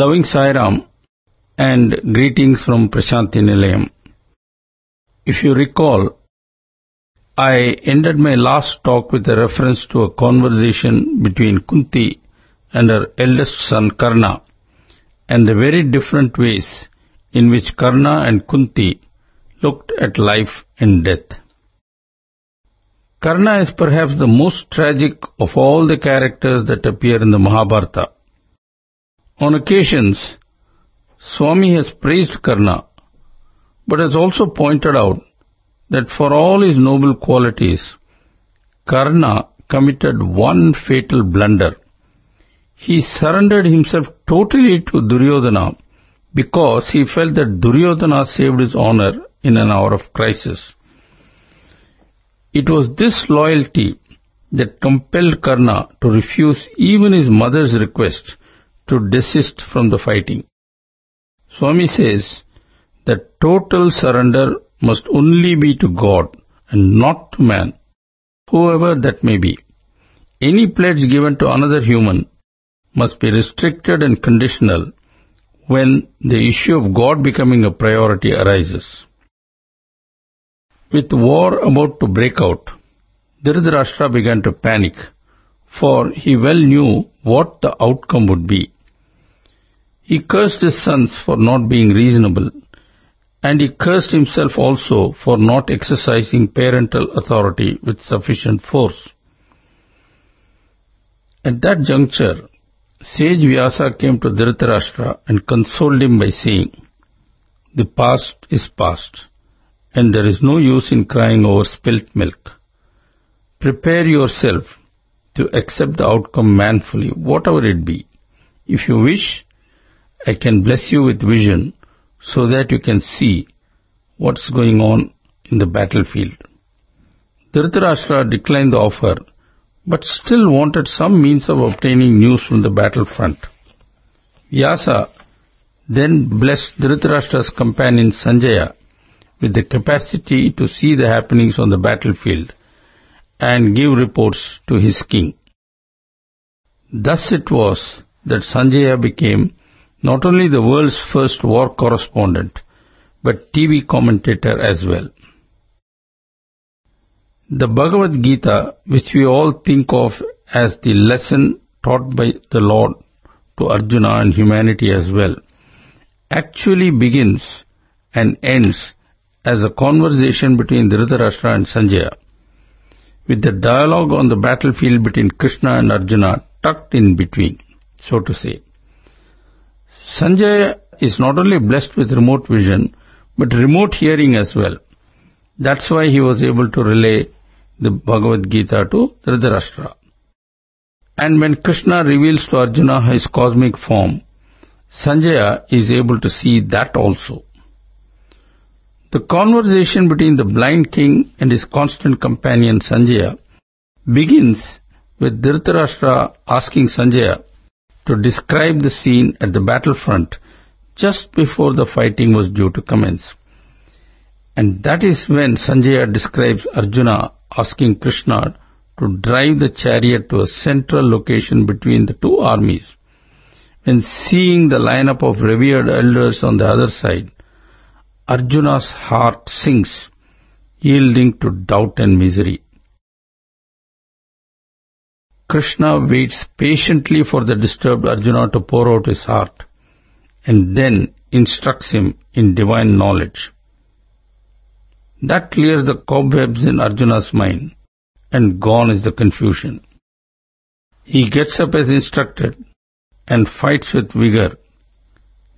Loving Sairam and greetings from Prashanti Nilayam. If you recall, I ended my last talk with a reference to a conversation between Kunti and her eldest son Karna and the very different ways in which Karna and Kunti looked at life and death. Karna is perhaps the most tragic of all the characters that appear in the Mahabharata. On occasions, Swami has praised Karna, but has also pointed out that for all his noble qualities, Karna committed one fatal blunder. He surrendered himself totally to Duryodhana because he felt that Duryodhana saved his honor in an hour of crisis. It was this loyalty that compelled Karna to refuse even his mother's request to desist from the fighting. Swami says that total surrender must only be to God and not to man, whoever that may be. Any pledge given to another human must be restricted and conditional when the issue of God becoming a priority arises. With war about to break out, Dhritarashtra began to panic, for he well knew what the outcome would be. He cursed his sons for not being reasonable, and he cursed himself also for not exercising parental authority with sufficient force. At that juncture, sage Vyasa came to Dhritarashtra and consoled him by saying, The past is past, and there is no use in crying over spilt milk. Prepare yourself to accept the outcome manfully, whatever it be. If you wish, I can bless you with vision so that you can see what's going on in the battlefield. Dhritarashtra declined the offer but still wanted some means of obtaining news from the battlefront. Vyasa then blessed Dhritarashtra's companion Sanjaya with the capacity to see the happenings on the battlefield and give reports to his king. Thus it was that Sanjaya became not only the world's first war correspondent, but TV commentator as well. The Bhagavad Gita, which we all think of as the lesson taught by the Lord to Arjuna and humanity as well, actually begins and ends as a conversation between Dhritarashtra and Sanjaya, with the dialogue on the battlefield between Krishna and Arjuna tucked in between, so to say. Sanjaya is not only blessed with remote vision, but remote hearing as well. That's why he was able to relay the Bhagavad Gita to Dhritarashtra. And when Krishna reveals to Arjuna his cosmic form, Sanjaya is able to see that also. The conversation between the blind king and his constant companion Sanjaya begins with Dhritarashtra asking Sanjaya to describe the scene at the battlefront just before the fighting was due to commence. And that is when Sanjaya describes Arjuna asking Krishna to drive the chariot to a central location between the two armies. When seeing the lineup of revered elders on the other side, Arjuna's heart sinks, yielding to doubt and misery. Krishna waits patiently for the disturbed Arjuna to pour out his heart and then instructs him in divine knowledge. That clears the cobwebs in Arjuna's mind and gone is the confusion. He gets up as instructed and fights with vigor,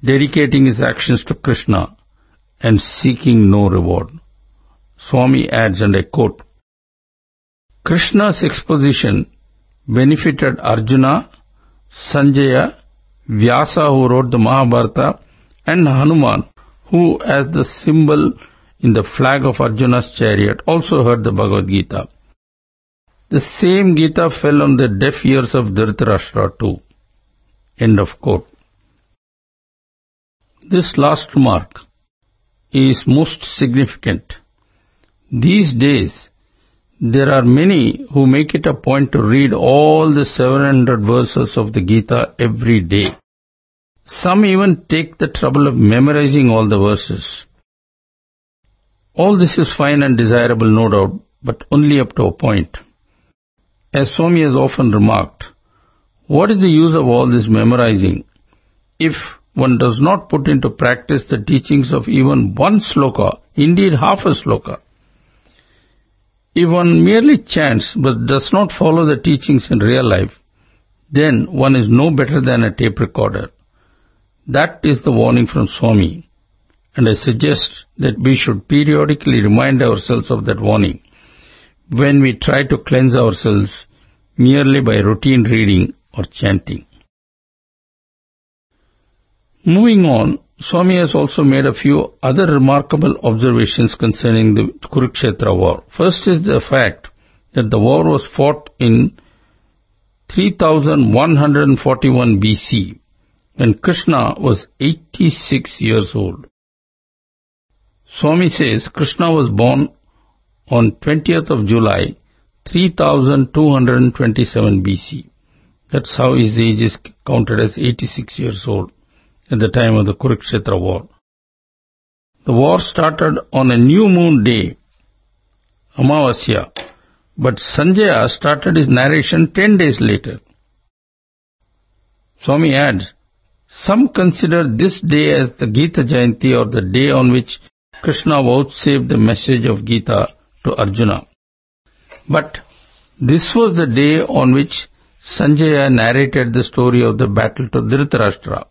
dedicating his actions to Krishna and seeking no reward. Swami adds, and I quote, Krishna's exposition benefited Arjuna, Sanjaya, Vyasa who wrote the Mahabharata, and Hanuman who as the symbol in the flag of Arjuna's chariot also heard the Bhagavad Gita. The same Gita fell on the deaf ears of Dhritarashtra too. End of quote. This last remark is most significant. These days, there are many who make it a point to read all the 700 verses of the Gita every day. some even take the trouble of memorizing all the verses. All this is fine and desirable, no doubt, but only up to a point. As Swami has often remarked, what is the use of all this memorizing if one does not put into practice the teachings of even one sloka, indeed half a sloka? If one merely chants but does not follow the teachings in real life, then one is no better than a tape recorder. That is the warning from Swami. And I suggest that we should periodically remind ourselves of that warning when we try to cleanse ourselves merely by routine reading or chanting. Moving on, Swami has also made a few other remarkable observations concerning the Kurukshetra war. First is the fact that the war was fought in 3141 BC when Krishna was 86 years old. Swami says Krishna was born on 20th of July 3227 BC. That's how his age is counted as 86 years old at the time of the Kurukshetra war. The war started on a new moon day, Amavasya, but Sanjaya started his narration 10 days later. Swami adds, some consider this day as the Gita Jayanti or the day on which Krishna vouchsafed the message of Gita to Arjuna. But this was the day on which Sanjaya narrated the story of the battle to Dhritarashtra.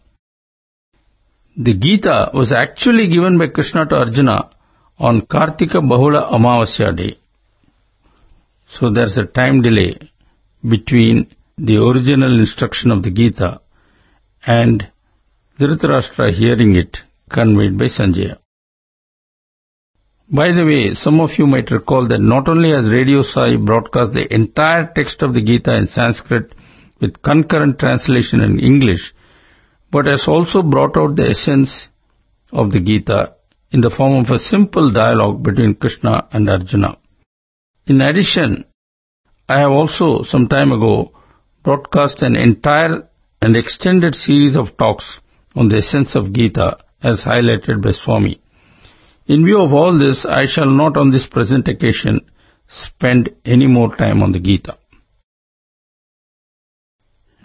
The Gita was actually given by Krishna to Arjuna on Kartika Bahula Amavasya day. So there's a time delay between the original instruction of the Gita and Dhritarashtra hearing it conveyed by Sanjaya. By the way, some of you might recall that not only has Radio Sai broadcast the entire text of the Gita in Sanskrit with concurrent translation in English, but has also brought out the essence of the Gita in the form of a simple dialogue between Krishna and Arjuna. In addition, I have also some time ago broadcast an entire and extended series of talks on the essence of Gita as highlighted by Swami. In view of all this, I shall not on this present occasion spend any more time on the Gita.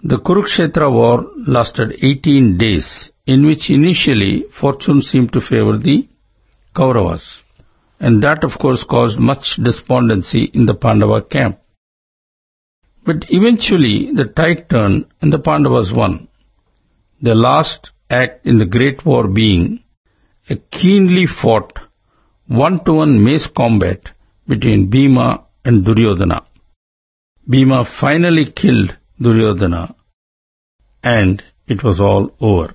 The Kurukshetra war lasted 18 days, in which initially fortune seemed to favor the Kauravas, and that of course caused much despondency in the Pandava camp. But eventually the tide turned and the Pandavas won. The last act in the great war being a keenly fought one-to-one mace combat between Bhima and Duryodhana. Bhima finally killed Duryodhana and it was all over.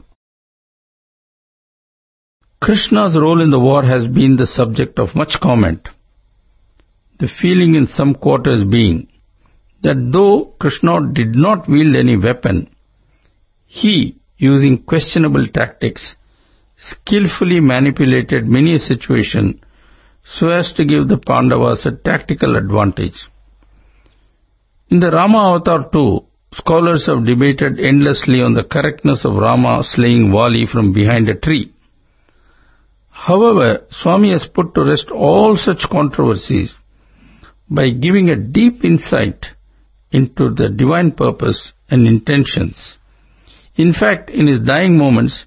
Krishna's role in the war has been the subject of much comment. The feeling in some quarters being that though Krishna did not wield any weapon, he, using questionable tactics, skillfully manipulated many a situation so as to give the Pandavas a tactical advantage. In the Rama Avatar too, scholars have debated endlessly on the correctness of Rama slaying Vali from behind a tree. However, Swami has put to rest all such controversies by giving a deep insight into the divine purpose and intentions. In fact, in his dying moments,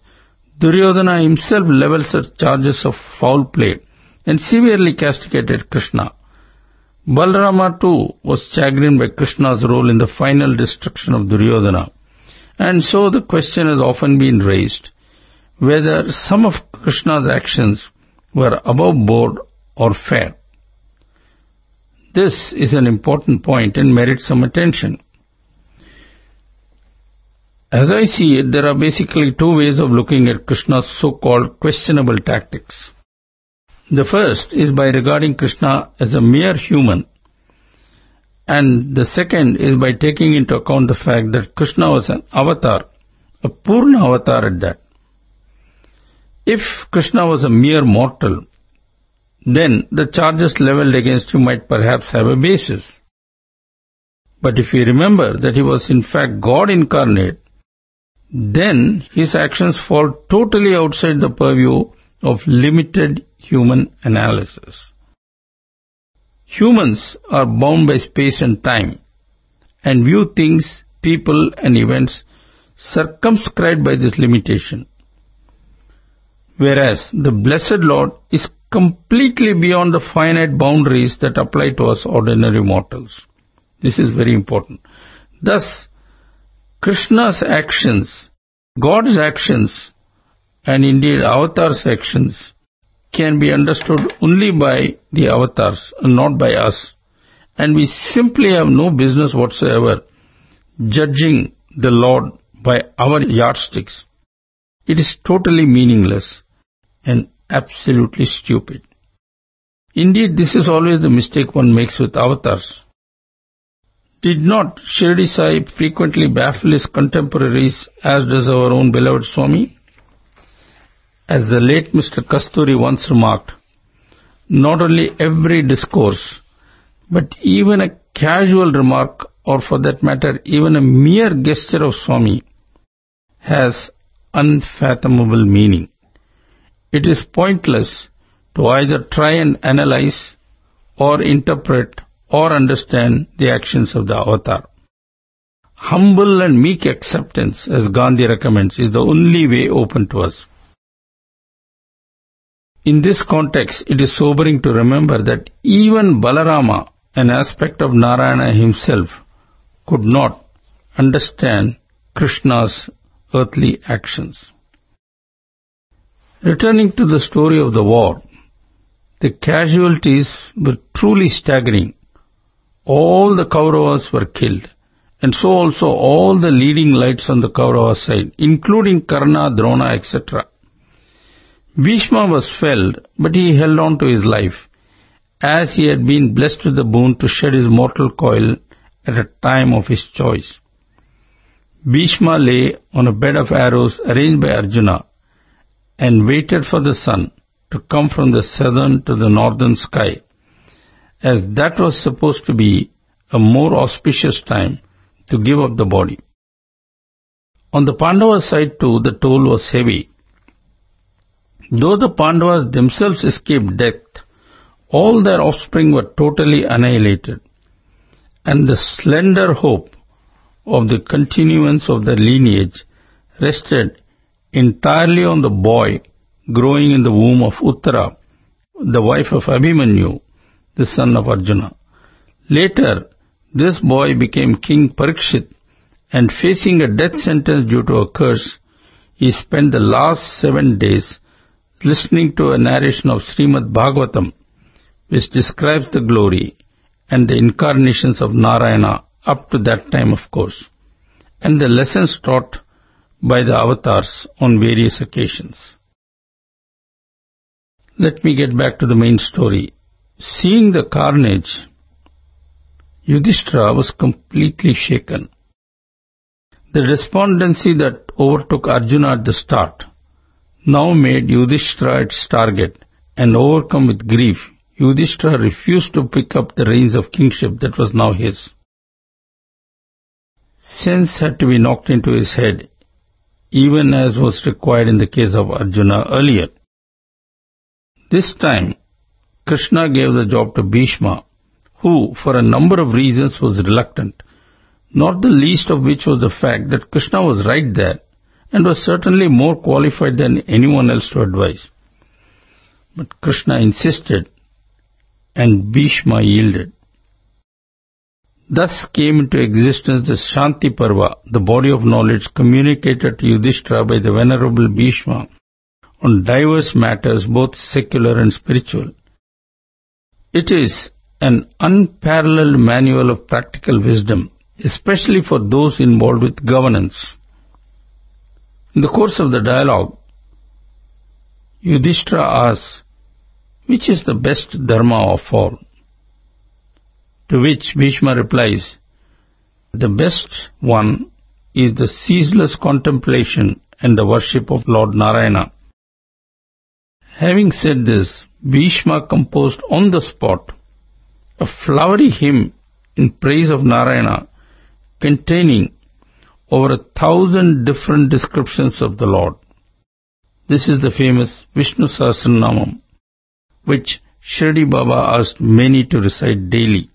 Duryodhana himself levels at charges of foul play and severely castigated Krishna. Balarama too was chagrined by Krishna's role in the final destruction of Duryodhana. And so the question has often been raised whether some of Krishna's actions were above board or fair. This is an important point and merits some attention. As I see it, there are basically two ways of looking at Krishna's so-called questionable tactics. The first is by regarding Krishna as a mere human, and the second is by taking into account the fact that Krishna was an avatar, a Purna avatar at that. If Krishna was a mere mortal, then the charges leveled against him might perhaps have a basis. But if we remember that he was in fact God incarnate, then his actions fall totally outside the purview of limited human analysis. Humans are bound by space and time and view things, people and events circumscribed by this limitation. Whereas the blessed Lord is completely beyond the finite boundaries that apply to us ordinary mortals. This is very important. Thus, Krishna's actions, God's actions, and indeed avatars' actions can be understood only by the avatars not by us. And we simply have no business whatsoever judging the Lord by our yardsticks. It is totally meaningless and absolutely stupid. Indeed, this is always the mistake one makes with avatars. Did not Shirdi Sai frequently baffle his contemporaries as does our own beloved Swami? As the late Mr. Kasturi once remarked, not only every discourse, but even a casual remark or for that matter even a mere gesture of Swami has unfathomable meaning. It is pointless to either try and analyze or interpret or understand the actions of the avatar. Humble and meek acceptance, as Gandhi recommends, is the only way open to us. In this context, it is sobering to remember that even Balarama, an aspect of Narayana himself, could not understand Krishna's earthly actions. Returning to the story of the war, the casualties were truly staggering all the Kauravas were killed. And so also all the leading lights on the Kaurava side, including Karna, Drona, etc. Bhishma was felled, but he held on to his life, as he had been blessed with the boon to shed his mortal coil at a time of his choice. Bhishma lay on a bed of arrows arranged by Arjuna and waited for the sun to come from the southern to the northern sky as that was supposed to be a more auspicious time to give up the body. On the Pandava side too, the toll was heavy. Though the Pandavas themselves escaped death, all their offspring were totally annihilated, and the slender hope of the continuance of their lineage rested entirely on the boy growing in the womb of Uttara, the wife of Abhimanyu, the son of Arjuna. Later, this boy became King Parikshit and facing a death sentence due to a curse, he spent the last seven days listening to a narration of Srimad Bhagavatam, which describes the glory and the incarnations of Narayana up to that time, of course, and the lessons taught by the avatars on various occasions. Let me get back to the main story. Seeing the carnage, Yudhishthira was completely shaken. The despondency that overtook Arjuna at the start now made Yudhishthira its target and overcome with grief, Yudhishthira refused to pick up the reins of kingship that was now his. Sense had to be knocked into his head, even as was required in the case of Arjuna earlier. This time, Krishna gave the job to Bhishma, who, for a number of reasons, was reluctant, not the least of which was the fact that Krishna was right there and was certainly more qualified than anyone else to advise. But Krishna insisted and Bhishma yielded. Thus came into existence the Shanti Parva, the body of knowledge communicated to Yudhishthira by the Venerable Bhishma on diverse matters both secular and spiritual. It is an unparalleled manual of practical wisdom, especially for those involved with governance. In the course of the dialogue, Yudhishthira asks, which is the best dharma of all? To which Bhishma replies, the best one is the ceaseless contemplation and the worship of Lord Narayana. Having said this, Bhishma composed on the spot a flowery hymn in praise of Narayana containing over a thousand different descriptions of the Lord. This is the famous Vishnu Sahasranamam, which Shirdi Baba asked many to recite daily.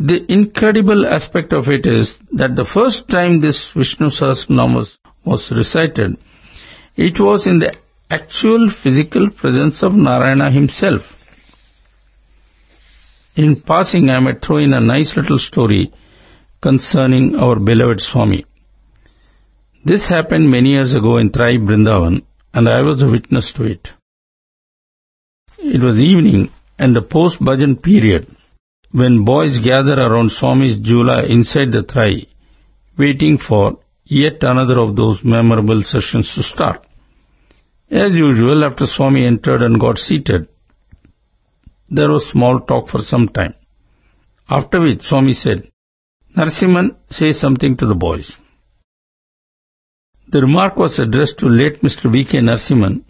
The incredible aspect of it is that the first time this Vishnu Sahasranam was recited, it was in the actual physical presence of Narayana himself. In passing, I might throw in a nice little story concerning our beloved Swami. This happened many years ago in Trai Brindavan, and I was a witness to it. It was evening and the post-bhajan period when boys gather around Swami's Jula inside the Trai, waiting for yet another of those memorable sessions to start. As usual, after Swami entered and got seated, there was small talk for some time. After which Swami said, Narasimhan, say something to the boys. The remark was addressed to late Mr. V.K. Narasimhan,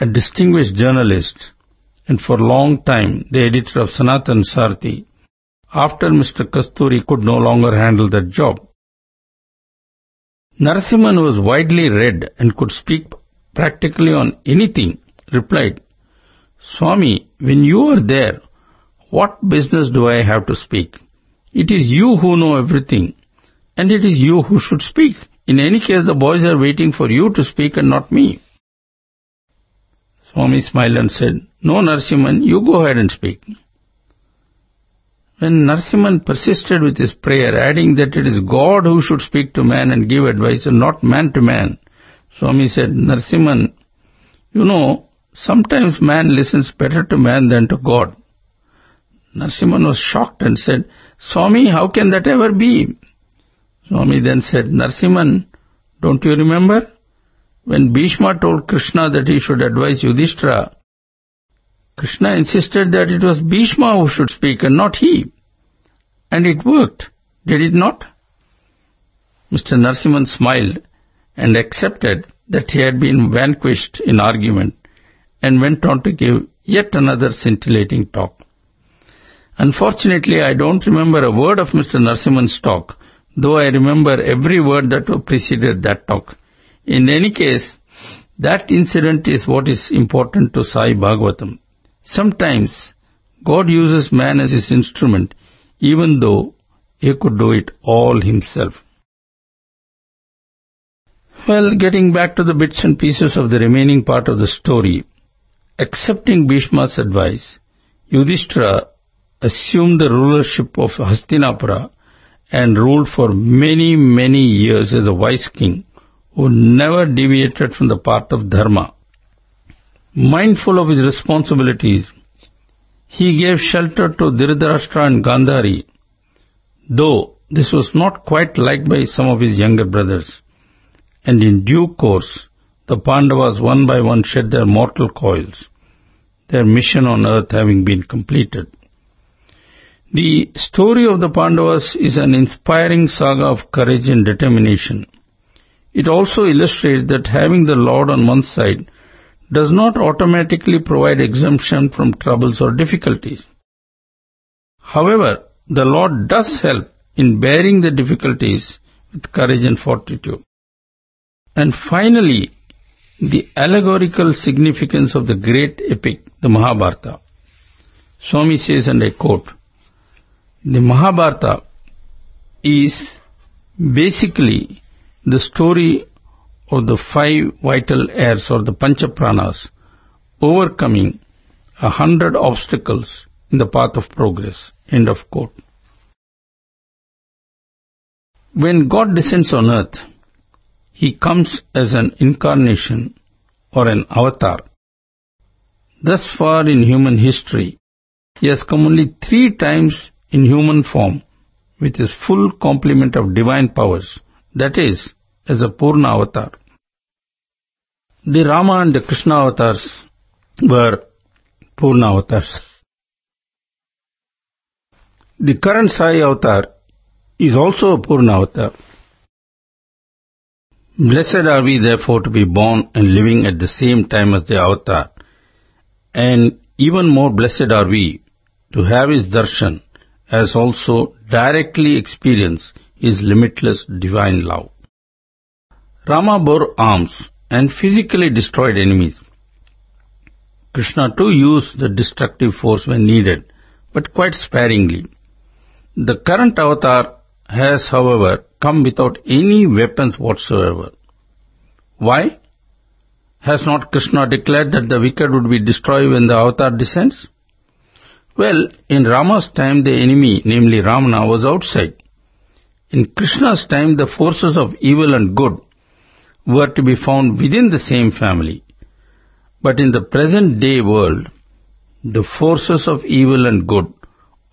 a distinguished journalist and for a long time the editor of Sanatan Sarathi, after Mr. Kasturi could no longer handle that job. Narasimhan was widely read and could speak practically on anything, replied, Swami, when you are there, what business do I have to speak? It is you who know everything, and it is you who should speak. In any case, the boys are waiting for you to speak and not me. Swami smiled and said, No, Narasimhan, you go ahead and speak. When Narasimhan persisted with his prayer, adding that it is God who should speak to man and give advice and not man to man, Swami said, Narasimhan, you know, sometimes man listens better to man than to God. Narasimhan was shocked and said, Swami, how can that ever be? Swami then said, Narasimhan, don't you remember? When Bhishma told Krishna that he should advise Yudhishthira, Krishna insisted that it was Bhishma who should speak and not he. And it worked, did it not? Mr. Narasimhan smiled and accepted that he had been vanquished in argument and went on to give yet another scintillating talk. Unfortunately, I don't remember a word of Mr. Narasimhan's talk, though I remember every word that preceded that talk. In any case, that incident is what is important to Sai Bhagavatam. Sometimes God uses man as his instrument, even though he could do it all himself. Well, getting back to the bits and pieces of the remaining part of the story, accepting Bhishma's advice, Yudhishthira assumed the rulership of Hastinapura and ruled for many, many years as a wise king who never deviated from the path of dharma. Mindful of his responsibilities, he gave shelter to Dhritarashtra and Gandhari, though this was not quite liked by some of his younger brothers. And in due course, the Pandavas one by one shed their mortal coils, their mission on earth having been completed. The story of the Pandavas is an inspiring saga of courage and determination. It also illustrates that having the Lord on one's side does not automatically provide exemption from troubles or difficulties. However, the Lord does help in bearing the difficulties with courage and fortitude. And finally, the allegorical significance of the great epic, the Mahabharata. Swami says, and I quote, the Mahabharata is basically the story of the five vital airs or the Panchapranas overcoming a hundred obstacles in the path of progress. End of quote. When God descends on earth, He comes as an incarnation or an avatar. Thus far in human history, He has come only three times in human form with His full complement of divine powers, that is, as a Purna avatar. The Rama and the Krishna avatars were Purna avatars. The current Sai avatar is also a Purna avatar. Blessed are we therefore to be born and living at the same time as the avatar. And even more blessed are we to have his darshan as also directly experienced his limitless divine love. Rama bore arms and physically destroyed enemies. Krishna too used the destructive force when needed, but quite sparingly. The current avatar has, however, come without any weapons whatsoever. Why? Has not Krishna declared that the wicked would be destroyed when the avatar descends? Well, in Rama's time the enemy, namely Ravana, was outside. In Krishna's time the forces of evil and good were to be found within the same family. But in the present day world, the forces of evil and good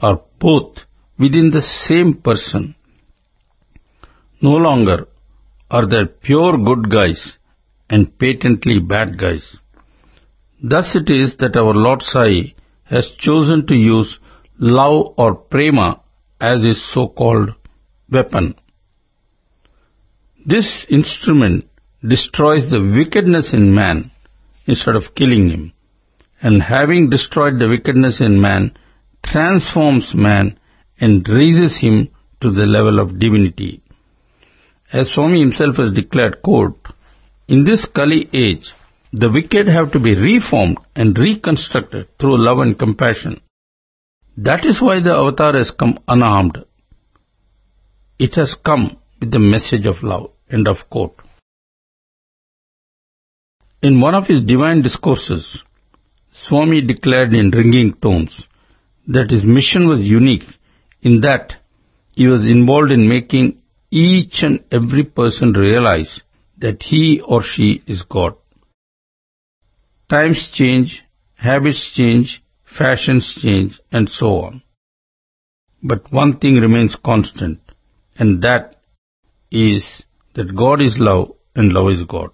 are both within the same person. No longer are there pure good guys and patently bad guys. Thus it is that our Lord Sai has chosen to use love or prema as his so-called weapon. This instrument destroys the wickedness in man instead of killing him. And having destroyed the wickedness in man, transforms man and raises him to the level of divinity. As Swami himself has declared, quote, In this Kali age, the wicked have to be reformed and reconstructed through love and compassion. That is why the avatar has come unarmed. It has come with the message of love. End of quote. In one of his divine discourses, Swami declared in ringing tones that his mission was unique in that he was involved in making each and every person realize that he or she is God. Times change, habits change, fashions change, and so on. But one thing remains constant, and that is that God is love and love is God.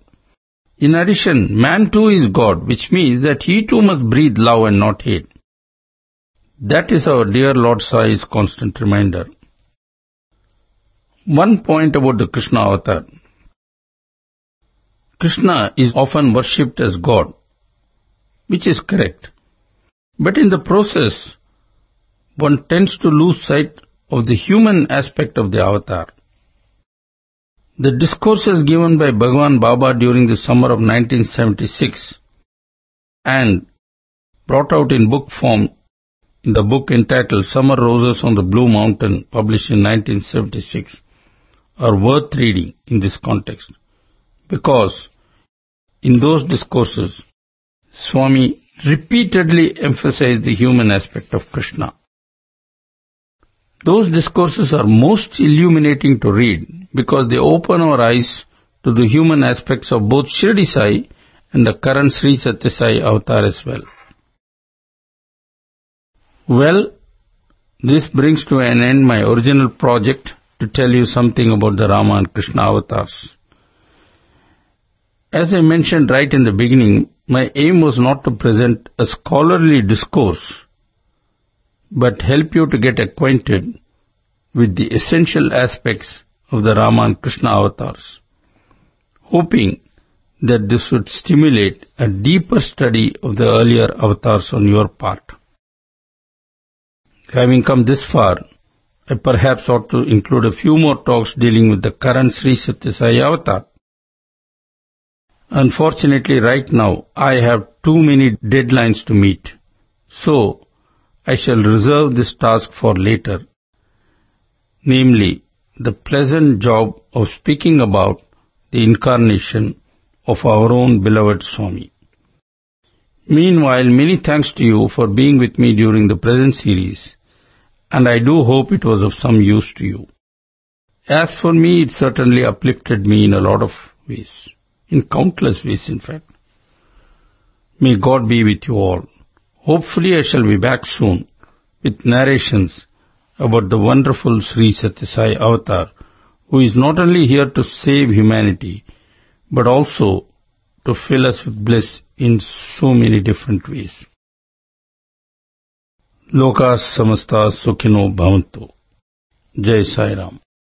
In addition, man too is God, which means that he too must breathe love and not hate. That is our dear Lord Sai's constant reminder. One point about the Krishna avatar. Krishna is often worshipped as God, which is correct. But in the process, one tends to lose sight of the human aspect of the avatar. The discourses given by Bhagwan Baba during the summer of 1976 and brought out in book form in the book entitled Summer Roses on the Blue Mountain published in 1976 are worth reading in this context because in those discourses Swami repeatedly emphasized the human aspect of Krishna. Those discourses are most illuminating to read because they open our eyes to the human aspects of both Shirdi Sai and the current Sri Sathya Sai avatar as well. Well, this brings to an end my original project to tell you something about the Rama and Krishna avatars. As I mentioned right in the beginning, my aim was not to present a scholarly discourse but help you to get acquainted with the essential aspects of the Rama and Krishna avatars, hoping that this would stimulate a deeper study of the earlier avatars on your part. Having come this far, I perhaps ought to include a few more talks dealing with the current Sri Sathya Sai avatar. Unfortunately, right now, I have too many deadlines to meet. So, I shall reserve this task for later, namely the pleasant job of speaking about the incarnation of our own beloved Swami. Meanwhile, many thanks to you for being with me during the present series, and I do hope it was of some use to you. As for me, it certainly uplifted me in a lot of ways, in countless ways, in fact. May God be with you all. Hopefully I shall be back soon with narrations about the wonderful Sri Sathya Sai Avatar, who is not only here to save humanity, but also to fill us with bliss in so many different ways. Lokas समस्ता sukhino bhavantu. Jai Sai Ram.